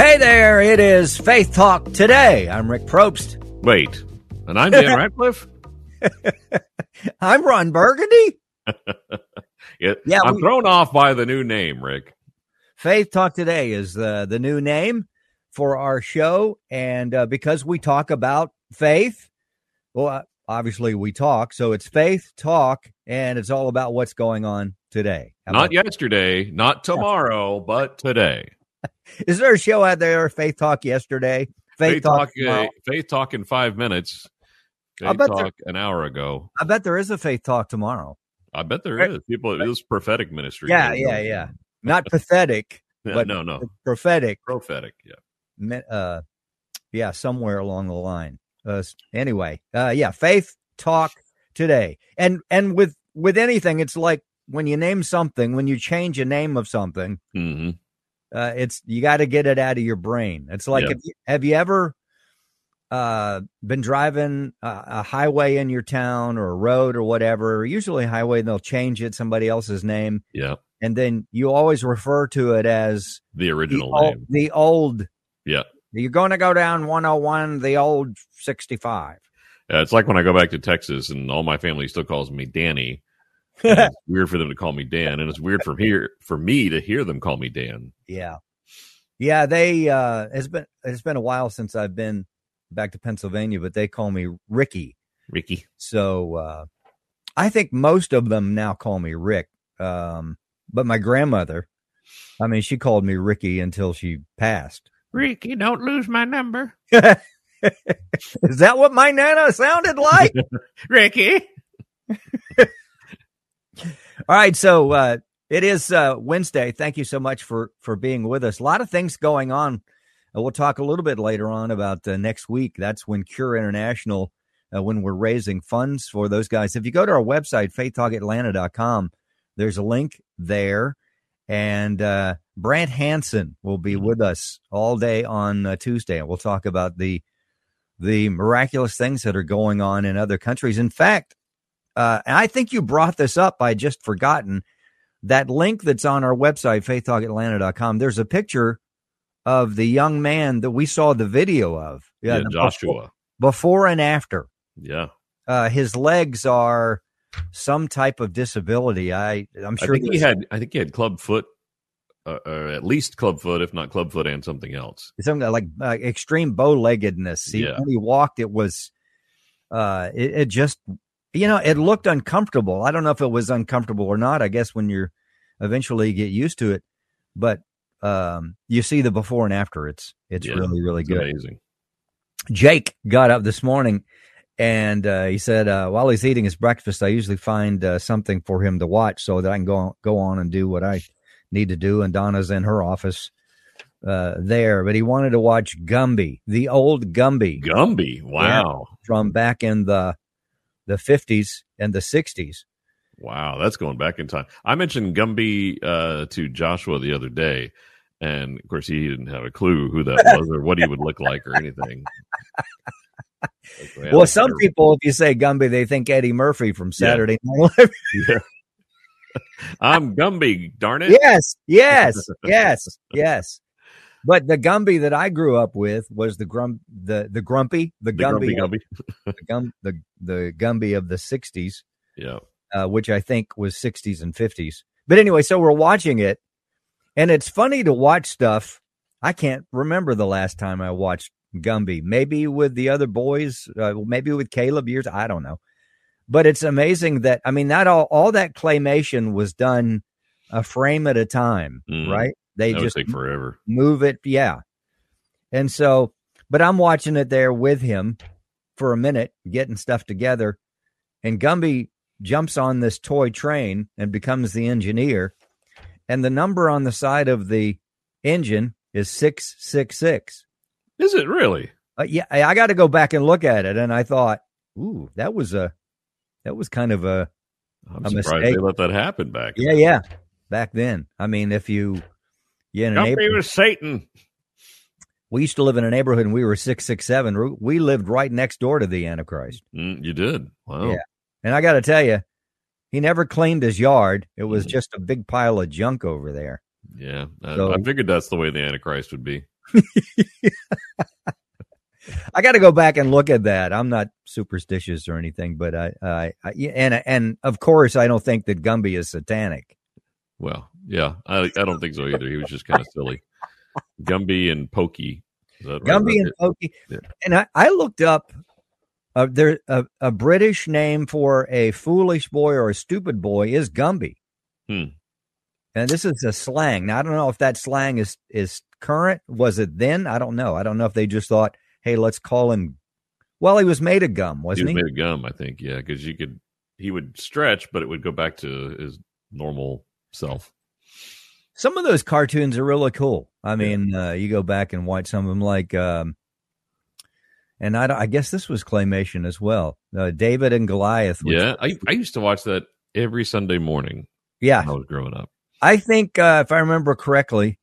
Hey there, it is Faith Talk today. I'm Rick Probst. Wait, and I'm Dan Ratcliffe? I'm Ron Burgundy. yeah, Yeah, I'm we- thrown off by the new name, Rick. Faith Talk today is the, the new name for our show. And uh, because we talk about faith, well, uh, obviously we talk. So it's Faith Talk, and it's all about what's going on today. How Not yesterday, not tomorrow, but today. Is there a show out there, Faith Talk yesterday? Faith, Talk, uh. Faith Talk in five minutes. I Faith bet there- Talk an hour ago. I bet there is a Faith Talk tomorrow. I bet there Right. is. People, it is prophetic ministry. Yeah, yeah, yeah. Not pathetic, Yeah, but no, no. prophetic. Prophetic. Yeah. uh yeah somewhere along the line uh anyway uh yeah faith talk today and and with with anything it's like when you name something when you change a name of something hmm uh it's you got to get it out of your brain it's like Yeah. have, you, have you ever uh been driving a, a highway in your town or a road or whatever usually highway they'll change it somebody else's name Yeah. and then you always refer to it as The the original old, name. the old Yeah. you're going to go down 101 the old 65 Yeah, it's like when I go back to Texas and all my family still calls me Danny. And it's weird for them to call me Dan, and it's weird from here for me to hear them call me Dan. yeah yeah they uh it's been it's been a while since i've been back to pennsylvania but they call me ricky Ricky. so uh i think most of them now call me rick um but my grandmother i mean she called me ricky until she passed Ricky, don't lose my number. is that what my nana sounded like Ricky. All right, so uh, it is uh, Wednesday. Thank you so much for for being with us. A lot of things going on. Uh, we'll talk a little bit later on about uh, next week. That's when Cure International, uh, when we're raising funds for those guys. If you go to our website, faithtalkatlanta.com, there's a link there. And uh, Brant Hansen will be with us all day on uh, Tuesday, and we'll talk about the the miraculous things that are going on in other countries. In fact, uh, and I think you brought this up. I just forgotten that link that's on our website, faithtalkatlanta.com. There's a picture of the young man that we saw the video of. Yeah, the Joshua. Before, before and after. Yeah. Uh, his legs are some type of disability. I, I'm I sure think he had I think he had club foot uh, or at least club foot, if not club foot and something else. something like uh, extreme bow leggedness. He, Yeah. When he walked, it was, uh, it, it just, you know, it looked uncomfortable. I don't know if it was uncomfortable or not. I guess when you're eventually get used to it, but um, you see the before and after. It's it's Yeah, really really It's good. amazing. Jake got up this morning and uh, he said uh, while he's eating his breakfast, I usually find uh, something for him to watch so that I can go go on and do what I need to do. And Donna's in her office uh, there, but he wanted to watch Gumby, the old Gumby Gumby. Wow. from back in the the fifties and the sixties. Wow, that's going back in time. I mentioned Gumby uh, to Joshua the other day, and of course he didn't have a clue who that was or what he would look like or anything. Like, man, Well, some people, if you say Gumby, they think Eddie Murphy from Saturday Night Live. I'm Gumby, darn it. yes, yes, yes, yes. But the Gumby that I grew up with was the grum the the grumpy the, The Gumby, Grumpy Gumby. the gum the the Gumby of the '60s, Yeah. uh, which I think was '60s and '50s. But anyway, so we're watching it, and it's funny to watch stuff. I can't remember the last time I watched Gumby. Maybe with the other boys, uh, maybe with Caleb years. I don't know. But it's amazing that I mean that all all that claymation was done a frame at a time, Mm. right? They That just take forever. move it, yeah. And so, but I'm watching it there with him for a minute, getting stuff together, and Gumby jumps on this toy train and becomes the engineer, and the number on the side of the engine is six six six. Is it really? Uh, yeah, I, got to go back and look at it, and I thought, ooh, that was a that was kind of a I'm A surprised mistake. they let that happen back. yeah yeah back then. I mean, if you yeah, in neighborhood, was Satan. we used to live in a neighborhood and we were six six seven. We lived right next door to the Antichrist, Mm, you did. Wow. Yeah. and I got to tell you, he never cleaned his yard. It was Mhm. just a big pile of junk over there. Yeah. Uh, So- I figured that's the way the Antichrist would be. I got to go back and look at that. I'm not superstitious or anything, but I, I, I and and of course, I don't think that Gumby is satanic. Well, yeah, I, I don't think so either. He was just kind of silly. Gumby and Pokey. Right? Gumby and Pokey. Yeah. And I, I looked up uh, there a, a, British name for a foolish boy or a stupid boy is Gumby. Hmm. And this is a slang. Now I don't know if that slang is is current. Was it then? I don't know. I don't know if they just thought, "Hey, let's call him." Well, he was made of gum, wasn't he? Was he? made of gum, I think. Yeah, because you could he would stretch, but it would go back to his normal self. Some of those cartoons are really cool. I mean, yeah. uh, you go back and watch some of them, like, um, and I, I guess this was claymation as well. Uh, David and Goliath. yeah, I, I used to watch that every Sunday morning. Yeah, I was growing up. I think, uh, if I remember correctly,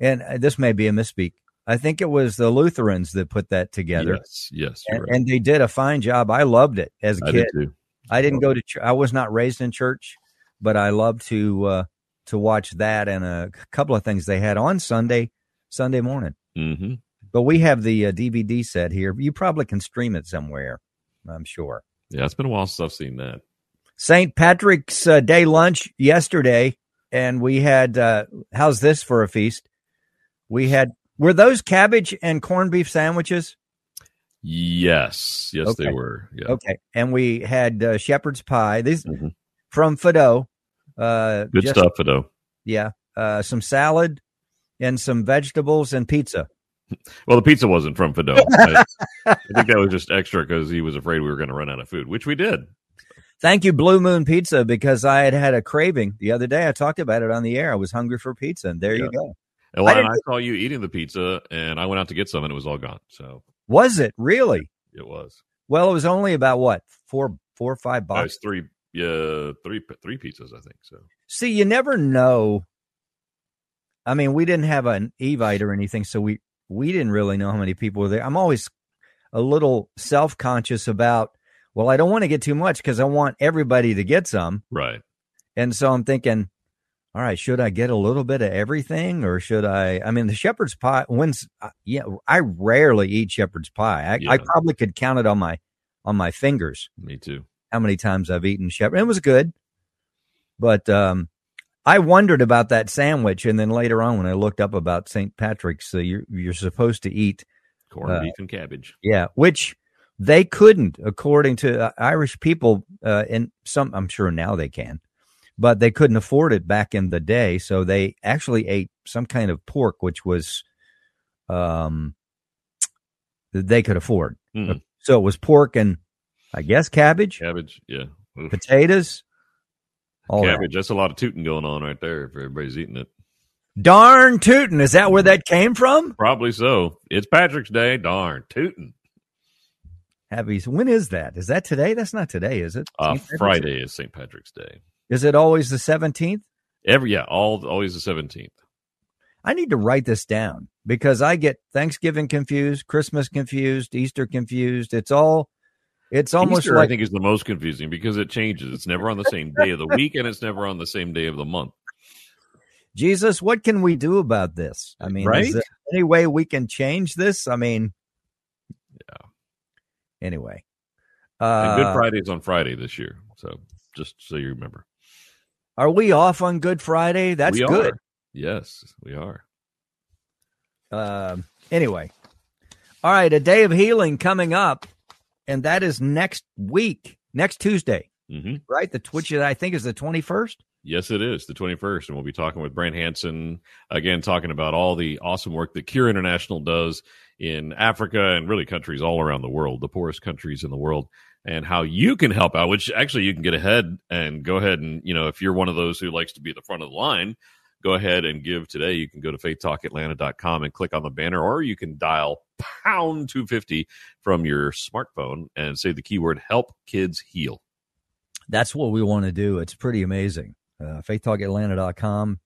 and uh, this may be a misspeak, I think it was the Lutherans that put that together. Yes, yes, and, right. and, they did a fine job. I loved it as a I kid. Did I didn't go to. Ch- I was not raised in church, but I loved to uh, to watch that and a couple of things they had on Sunday Sunday morning. Mm-hmm. But we have the uh, DVD set here. You probably can stream it somewhere. I'm sure. Yeah, it's been a while since I've seen that. St. Patrick's uh, Day lunch yesterday, and we had. Uh, how's this for a feast? We had. Were those cabbage and corned beef sandwiches? Yes, yes, okay. they were. Yeah. Okay, and we had uh, shepherd's pie. These mm-hmm. from Fido. Uh, Good just, stuff, Fido. Yeah, uh, some salad and some vegetables and pizza. Well, the pizza wasn't from Fido. I, I think that was just extra because he was afraid we were going to run out of food, which we did. Thank you, Blue Moon Pizza, because I had had a craving the other day. I talked about it on the air. I was hungry for pizza, and there yeah. you go. And I, I saw you eating the pizza, and I went out to get some, and it was all gone. So was it really? It was. Well, it was only about what four, four or five bucks. was three, yeah, three, three pizzas, I think. So see, you never know. I mean, we didn't have an Evite or anything, so we we didn't really know how many people were there. I'm always a little self conscious about. Well, I don't want to get too much because I want everybody to get some. Right. And so I'm thinking, all right, should I get a little bit of everything or should I? I mean, the shepherd's pie, when's, uh, yeah, I rarely eat shepherd's pie. I, yeah. I, probably could count it on my, on my fingers. Me too. How many times I've eaten shepherd. It was good. But, um, I wondered about that sandwich. And then later on, when I looked up about St. Patrick's, uh, you're, you're supposed to eat corned uh, beef and cabbage. Yeah. Which they couldn't, according to uh, Irish people, uh, and some, I'm sure now they can but they couldn't afford it back in the day. So they actually ate some kind of pork, which was, um, they could afford. Mm. So it was pork and I guess cabbage, cabbage, yeah, Oof. potatoes, all cabbage. That. That's a lot of tooting going on right there. If everybody's eating it, darn tooting. Is that where that came from? Probably so. It's Patrick's Day. Darn tooting. Happy. When is that? Is that today? That's not today, is it? Uh, Friday is St. Patrick's Day. Is it always the 17th? Every yeah, all always the 17th. I need to write this down because I get Thanksgiving confused, Christmas confused, Easter confused. It's all it's almost Easter, like I think is the most confusing because it changes. It's never on the same day of the week and it's never on the same day of the month. Jesus, what can we do about this? I mean, right? is there any way we can change this? I mean, yeah. Anyway, uh, Good Friday's on Friday this year, so just so you remember. Are we off on Good Friday? That's we good. Yes, we are. Uh, anyway, all right, a day of healing coming up, and that is next week, next Tuesday, mm-hmm. right? The Twitch, I think, is the twenty first. Yes, it is the 21st. And we'll be talking with Brant Hansen again, talking about all the awesome work that Cure International does in Africa and really countries all around the world, the poorest countries in the world and how you can help out, which actually you can get ahead and go ahead and, you know, if you're one of those who likes to be at the front of the line, go ahead and give today. You can go to faithtalkatlanta.com and click on the banner, or you can dial pound 250 from your smartphone and say the keyword help kids heal. That's what we want to do. It's pretty amazing. Uh, faithtalkatlanta.com,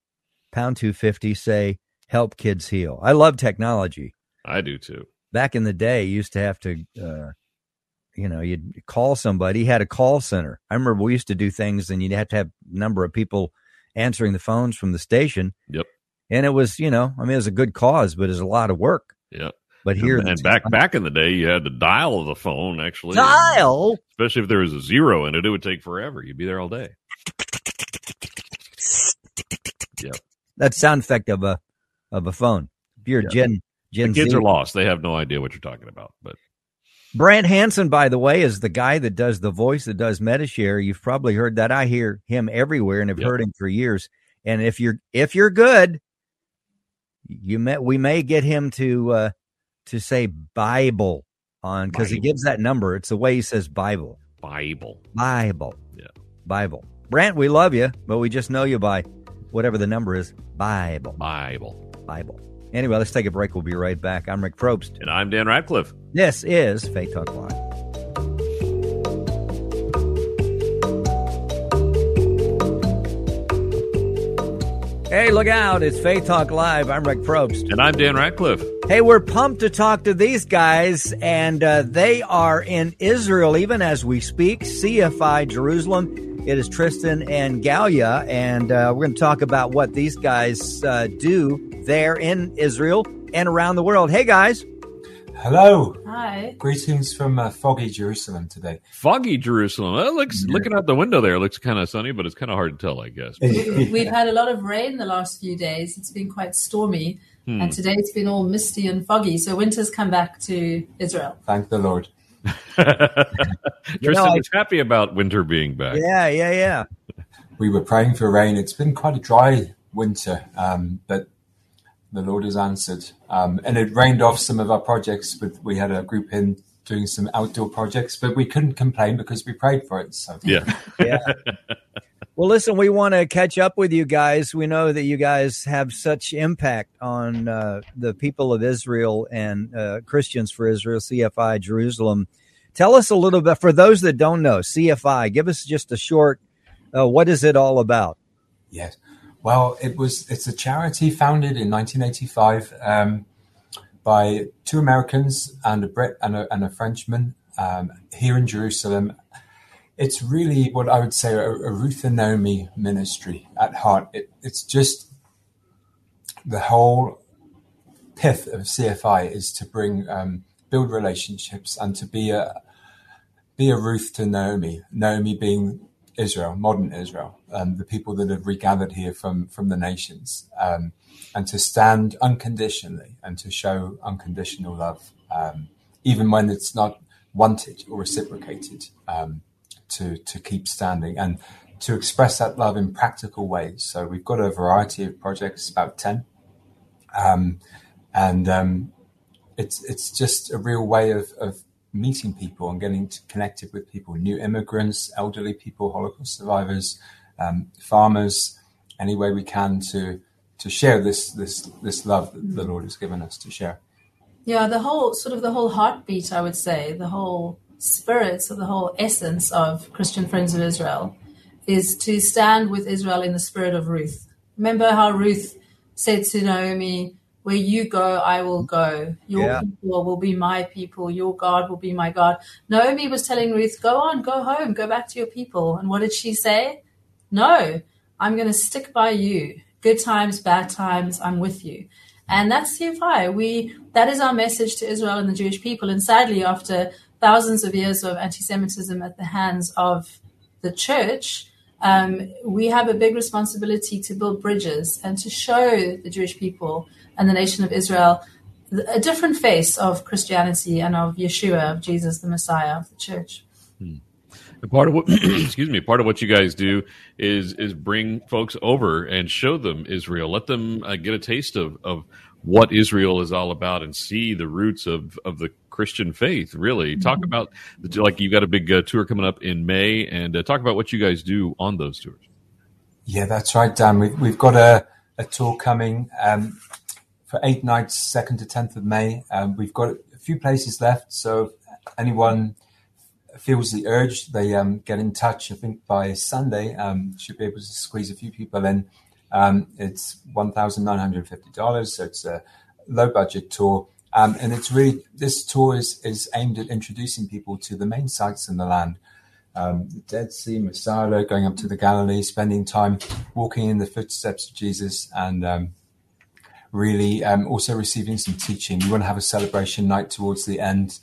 pound 250, say help kids heal. I love technology. I do too. Back in the day, you used to have to, uh, you know, you'd call somebody, he had a call center. I remember we used to do things and you'd have to have a number of people answering the phones from the station. Yep. and it was you know I mean it was a good cause, but it's a lot of work. Yeah. But here and, and back back in the day, you had to dial the phone actually. dial, especially if there was a zero in it, it would take forever. You'd be there all day. Yep. that sound effect of a of a phone. If you're Yeah. Gen Gen The kids Z. are lost; they have no idea what you're talking about. But Brant Hansen, by the way, is the guy that does the voice that does MetaShare. You've probably heard that. I hear him everywhere and have Yep. heard him for years. And if you're if you're good, you may we may get him to uh to say Bible on because he gives that number. It's the way he says Bible. Bible, Bible. Yeah. Bible. Brant, we love you, but we just know you by whatever the number is. Bible. Bible, Bible. Anyway, let's take a break. We'll be right back. I'm Rick Probst. and I'm Dan Radcliffe. This is Faith Talk Live. Hey, look out. It's Faith Talk Live. I'm Rick Probst. And I'm Dan Radcliffe. Hey, we're pumped to talk to these guys, and uh, they are in Israel even as we speak, CFI Jerusalem. It is Tristan and Galya, and uh, we're going to talk about what these guys uh, do there in Israel and around the world. Hey, guys. Hello. Hi. Greetings from uh, foggy Jerusalem today. Foggy Jerusalem. Well, it looks looking out the window there. It looks kind of sunny, but it's kind of hard to tell, I guess. We've had a lot of rain the last few days. It's been quite stormy, Hmm. and today it's been all misty and foggy. So winter's come back to Israel. Thank the Lord. Tristan I- is happy about winter being back. Yeah, yeah, yeah. We were praying for rain. It's been quite a dry winter, um, but the Lord has answered. Um, and it rained off some of our projects. But we had a group in doing some outdoor projects, but we couldn't complain because we prayed for it. So Yeah. yeah. Well, listen, we want to catch up with you guys. We know that you guys have such impact on uh, the people of Israel and uh, Christians for Israel, CFI Jerusalem. Tell us a little bit, for those that don't know, CFI, give us just a short, uh, what is it all about? Yes. Well, it was. It's a charity founded in 1985 um, by two Americans and a Brit and a, and a Frenchman um, here in Jerusalem. It's really what I would say a, a Ruth and Naomi ministry at heart. It, it's just the whole pith of CFI is to bring um, build relationships and to be a be a Ruth to Naomi. Naomi being Israel, modern Israel, um, the people that have regathered here from from the nations, um, and to stand unconditionally and to show unconditional love, um, even when it's not wanted or reciprocated, um, to to keep standing and to express that love in practical ways. So we've got a variety of projects, about ten, um, and um, it's it's just a real way of, of meeting people and getting connected with people, new immigrants, elderly people, Holocaust survivors, um, farmers, any way we can to to share this this this love that the Lord has given us to share. Yeah, the whole sort of the whole heartbeat, I would say, the whole spirit, so the whole essence of Christian Friends of Israel is to stand with Israel in the spirit of Ruth. Remember how Ruth said to Naomi, Where you go, I will go. Your Yeah. people will be my people. Your God will be my God. Naomi was telling Ruth, Go on, go home, go back to your people. And what did she say? No, I'm going to stick by you. Good times, bad times, I'm with you. And that's CFI. We that is our message to Israel and the Jewish people. And sadly, after thousands of years of anti-Semitism at the hands of the church, um, we have a big responsibility to build bridges and to show the Jewish people and the nation of Israel a different face of Christianity and of Yeshua, of Jesus, the Messiah of the church. And part of what excuse me, part of what you guys do is is bring folks over and show them Israel. Let them uh, get a taste of of what Israel is all about and see the roots of of the Christian faith. Really, talk about like you've got a big uh, tour coming up in May, and uh, talk about what you guys do on those tours. Yeah, that's right, Dan. We've, we've got a, a tour coming um, for eight nights, 2nd to 10th of May. Um, we've got a few places left, so anyone feels the urge, they um, get in touch. I think by Sunday, um, should be able to squeeze a few people in. Um, it's $1,950, so it's a low budget tour. Um, and it's really, this tour is, is aimed at introducing people to the main sites in the land um, the Dead Sea, Masada, going up to the Galilee, spending time walking in the footsteps of Jesus, and um, really um, also receiving some teaching. We want to have a celebration night towards the end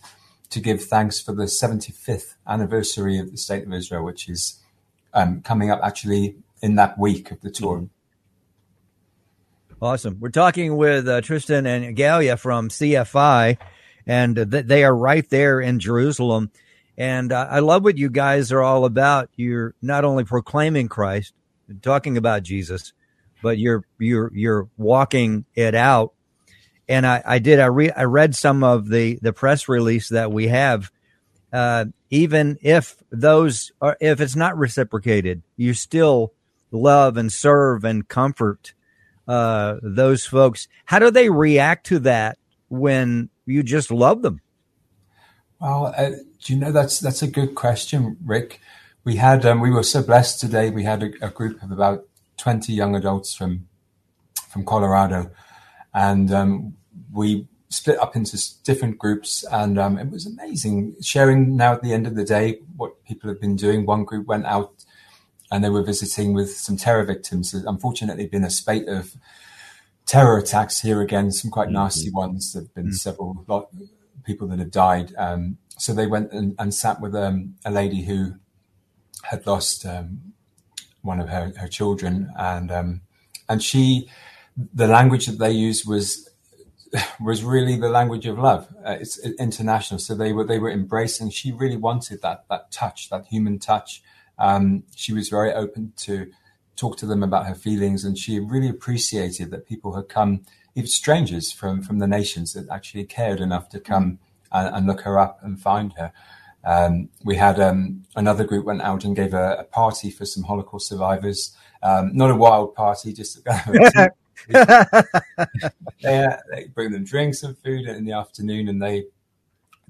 to give thanks for the 75th anniversary of the State of Israel, which is um, coming up actually in that week of the tour. Awesome. We're talking with uh, Tristan and Galya from CFI, and th- they are right there in Jerusalem. And uh, I love what you guys are all about. You're not only proclaiming Christ, talking about Jesus, but you're you're you're walking it out. And I, I did I re- I read some of the the press release that we have. Uh, even if those are if it's not reciprocated, you still love and serve and comfort uh, those folks. How do they react to that when you just love them? Well, uh, do you know that's that's a good question, Rick. We had um, we were so blessed today. We had a, a, group of about twenty young adults from from Colorado, and um, we split up into different groups, and um, it was amazing sharing. Now at the end of the day, what people have been doing. One group went out and they were visiting with some terror victims. There's unfortunately, been a spate of terror attacks here again. Some quite mm-hmm. nasty ones. There've been mm-hmm. several lot, people that have died. Um, so they went and, and sat with um, a lady who had lost um, one of her, her children, and um, and she, the language that they used was was really the language of love. Uh, it's international, so they were they were embracing. She really wanted that that touch, that human touch. Um, she was very open to talk to them about her feelings, and she really appreciated that people had come, even strangers from from the nations, that actually cared enough to come and, and look her up and find her. Um, we had um, another group went out and gave a, a party for some Holocaust survivors. Um, not a wild party, just they, uh, they bring them drinks and food in the afternoon, and they,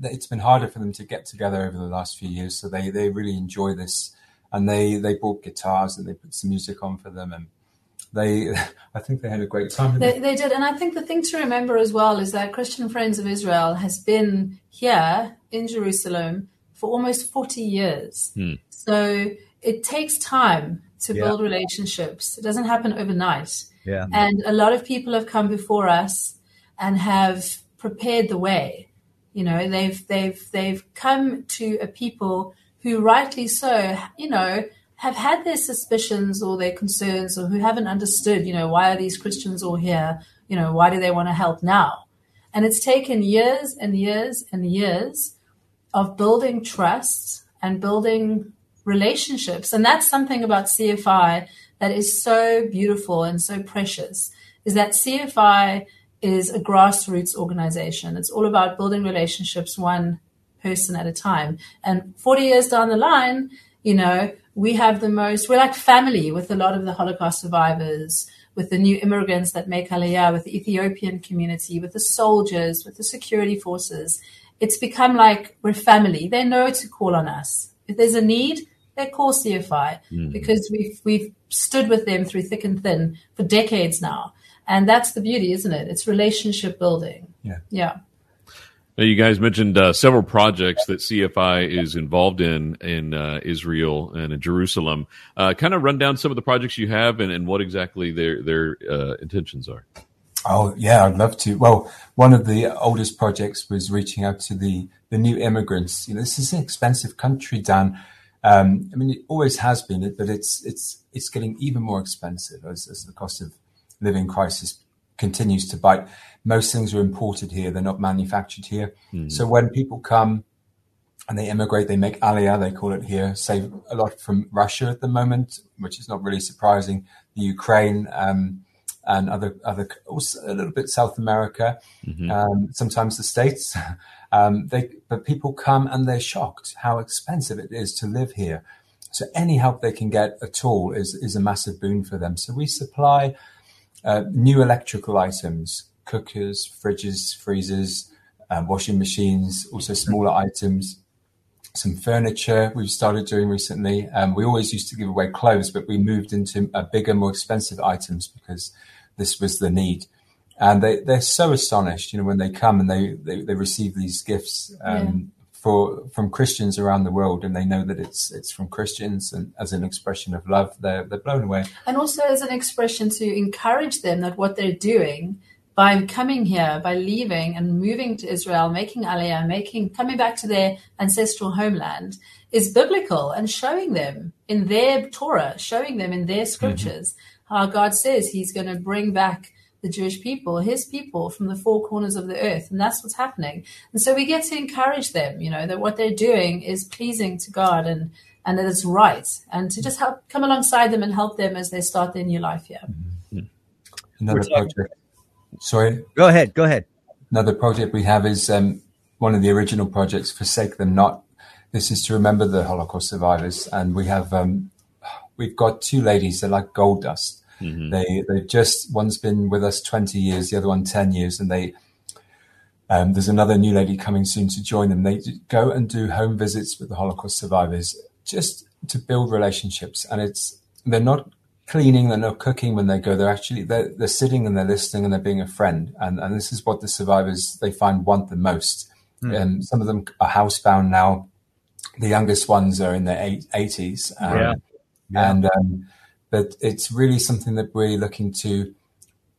it's been harder for them to get together over the last few years. So they they really enjoy this, and they they bought guitars and they put some music on for them, and they I think they had a great time. They, they did, and I think the thing to remember as well is that Christian Friends of Israel has been here in Jerusalem for almost 40 years. Hmm. So it takes time to yeah. build relationships. It doesn't happen overnight. Yeah. And a lot of people have come before us and have prepared the way. You know, they've they've they've come to a people who rightly so, you know, have had their suspicions or their concerns or who haven't understood, you know, why are these Christians all here? You know, why do they want to help now? And it's taken years and years and years of building trust and building relationships. And that's something about CFI that is so beautiful and so precious is that CFI is a grassroots organization. It's all about building relationships one person at a time. And 40 years down the line, you know, we have the most, we're like family with a lot of the Holocaust survivors, with the new immigrants that make Aliyah, with the Ethiopian community, with the soldiers, with the security forces it's become like we're family. They know to call on us. If there's a need, they call CFI mm. because we've we've stood with them through thick and thin for decades now. And that's the beauty, isn't it? It's relationship building. Yeah. Yeah. Now, you guys mentioned uh, several projects that CFI is involved in in uh, Israel and in Jerusalem. Uh, kind of run down some of the projects you have and, and what exactly their their uh, intentions are. Oh yeah, I'd love to. Well, one of the oldest projects was reaching out to the the new immigrants. You know, this is an expensive country, Dan. Um, I mean, it always has been, but it's it's it's getting even more expensive as, as the cost of living crisis continues to bite. Most things are imported here; they're not manufactured here. Mm. So when people come and they immigrate, they make aliyah, they call it here, save a lot from Russia at the moment, which is not really surprising. The Ukraine. Um, and other other also a little bit South America, mm-hmm. um, sometimes the states. um, they but people come and they're shocked how expensive it is to live here. So any help they can get at all is is a massive boon for them. So we supply new electrical items, cookers, fridges, freezers, uh, washing machines, also smaller items some furniture we've started doing recently. Um, we always used to give away clothes, but we moved into a bigger, more expensive items because this was the need. And they, they're so astonished, you know, when they come and they, they, they receive these gifts um. For from Christians around the world, and they know that it's it's from Christians, and as an expression of love, they're they're blown away. And also as an expression to encourage them that what they're doing by coming here, by leaving and moving to Israel, making Aliyah, making coming back to their ancestral homeland, is biblical and showing them in their Torah, showing them in their scriptures mm-hmm. how God says He's going to bring back the Jewish people, His people, from the four corners of the earth, and that's what's happening. And so we get to encourage them, you know, that what they're doing is pleasing to God and and that it's right, and to just help come alongside them and help them as they start their new life here. Mm-hmm. Another project Sorry. Go ahead. Go ahead. Another project we have is um, one of the original projects, Forsake Them Not. This is to remember the Holocaust survivors, and we have um, we've got two ladies. They're like gold dust. Mm-hmm. They they've just one's been with us twenty years, the other one ten years, and they um, there's another new lady coming soon to join them. They go and do home visits with the Holocaust survivors just to build relationships, and it's they're not cleaning, they're not cooking when they go. They're actually they're, they're sitting and they're listening and they're being a friend. And and this is what the survivors they find want the most. Mm. Um, some of them are housebound now. The youngest ones are in their eighties. Um, yeah. yeah. And um, but it's really something that we're looking to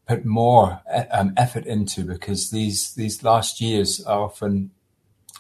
put more um, effort into because these these last years are often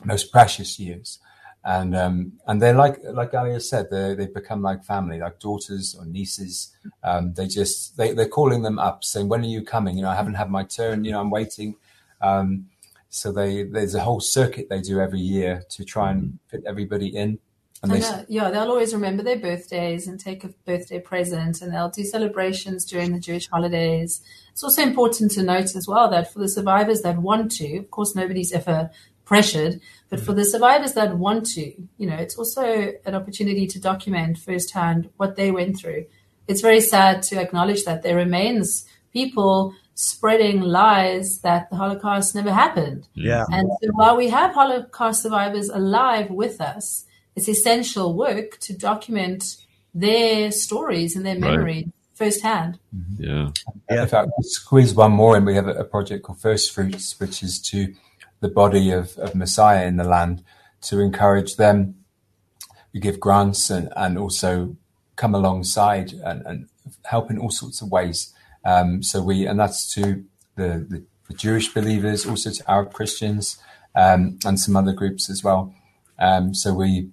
most precious years and um, and they're like like Galya said, they they become like family, like daughters or nieces. Um, they just they they're calling them up, saying, "When are you coming? You know, I haven't had my turn. You know, I'm waiting." Um, so they there's a whole circuit they do every year to try and fit everybody in. And yeah, they'll always remember their birthdays and take a birthday present, and they'll do celebrations during the Jewish holidays. It's also important to note as well that for the survivors that want to, of course, nobody's ever pressured. But for the mm-hmm. survivors that want to, you know, it's also an opportunity to document firsthand what they went through. It's very sad to acknowledge that there remains people spreading lies that the Holocaust never happened. Yeah. And so while we have Holocaust survivors alive with us, it's essential work to document their stories and their memories right. firsthand. Mm-hmm. Yeah. yeah. If I squeeze one more in, we have a project called First Fruits, which is to the body of, of Messiah in the land to encourage them. We give grants and, and also come alongside and, and help in all sorts of ways. Um, so we, and that's to the, the, the, Jewish believers, also to Arab Christians, um, and some other groups as well. Um, so we,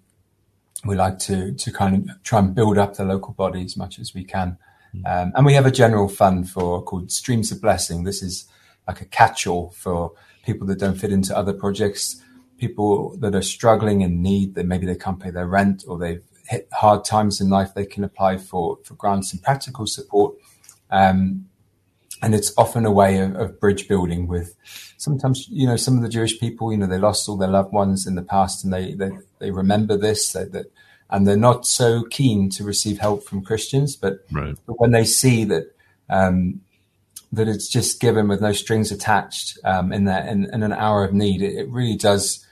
we like to, to kind of try and build up the local body as much as we can. Um, and we have a general fund for called Streams of Blessing. This is like a catch-all for people that don't fit into other projects, people that are struggling and need that maybe they can't pay their rent or they've hit hard times in life, they can apply for, for grants and practical support. Um, and it's often a way of, of, bridge building with sometimes, you know, some of the Jewish people, you know, they lost all their loved ones in the past and they, they, they remember this, that, that, and they're not so keen to receive help from Christians, but, right. but when they see that, um, that it's just given with no strings attached um, in that in, in, an hour of need. It, it, really does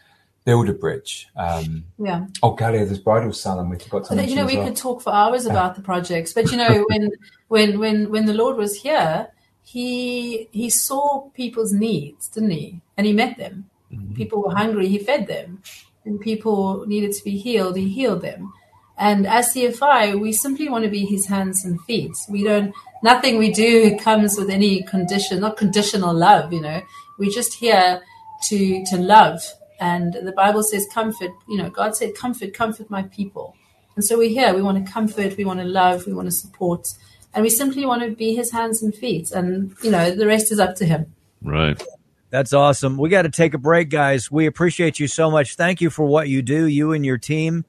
build a bridge. Um, yeah. Oh, Galya, there's bridal salon. We forgot to. you know, we well. could talk for hours about the projects, but you know, when when when when the Lord was here, he he saw people's needs, didn't he? And he met them. Mm-hmm. People were hungry, he fed them, and people needed to be healed, he healed them. And as CFI, we simply want to be his hands and feet. We don't nothing we do comes with any condition, not conditional love, you know. We're just here to to love. And the Bible says comfort, you know, God said, Comfort, comfort my people. And so we're here. We want to comfort, we want to love, we want to support, and we simply want to be his hands and feet. And, you know, the rest is up to him. Right. That's awesome. We got to take a break, guys. We appreciate you so much. Thank you for what you do, you and your team.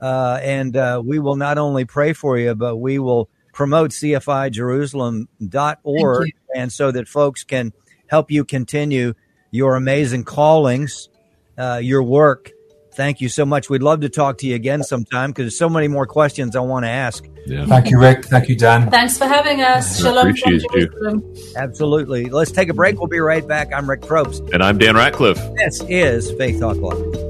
Uh, and uh, we will not only pray for you, but we will promote CFIJerusalem.org and so that folks can help you continue your amazing callings, uh, your work. Thank you so much. We'd love to talk to you again sometime because there's so many more questions I want to ask. Yeah. Thank you, Rick. Thank you, Dan. Thanks for having us. Shalom. Appreciate you. Absolutely. Let's take a break. We'll be right back. I'm Rick Probst. And I'm Dan Ratcliffe. This is Faith Talk Live.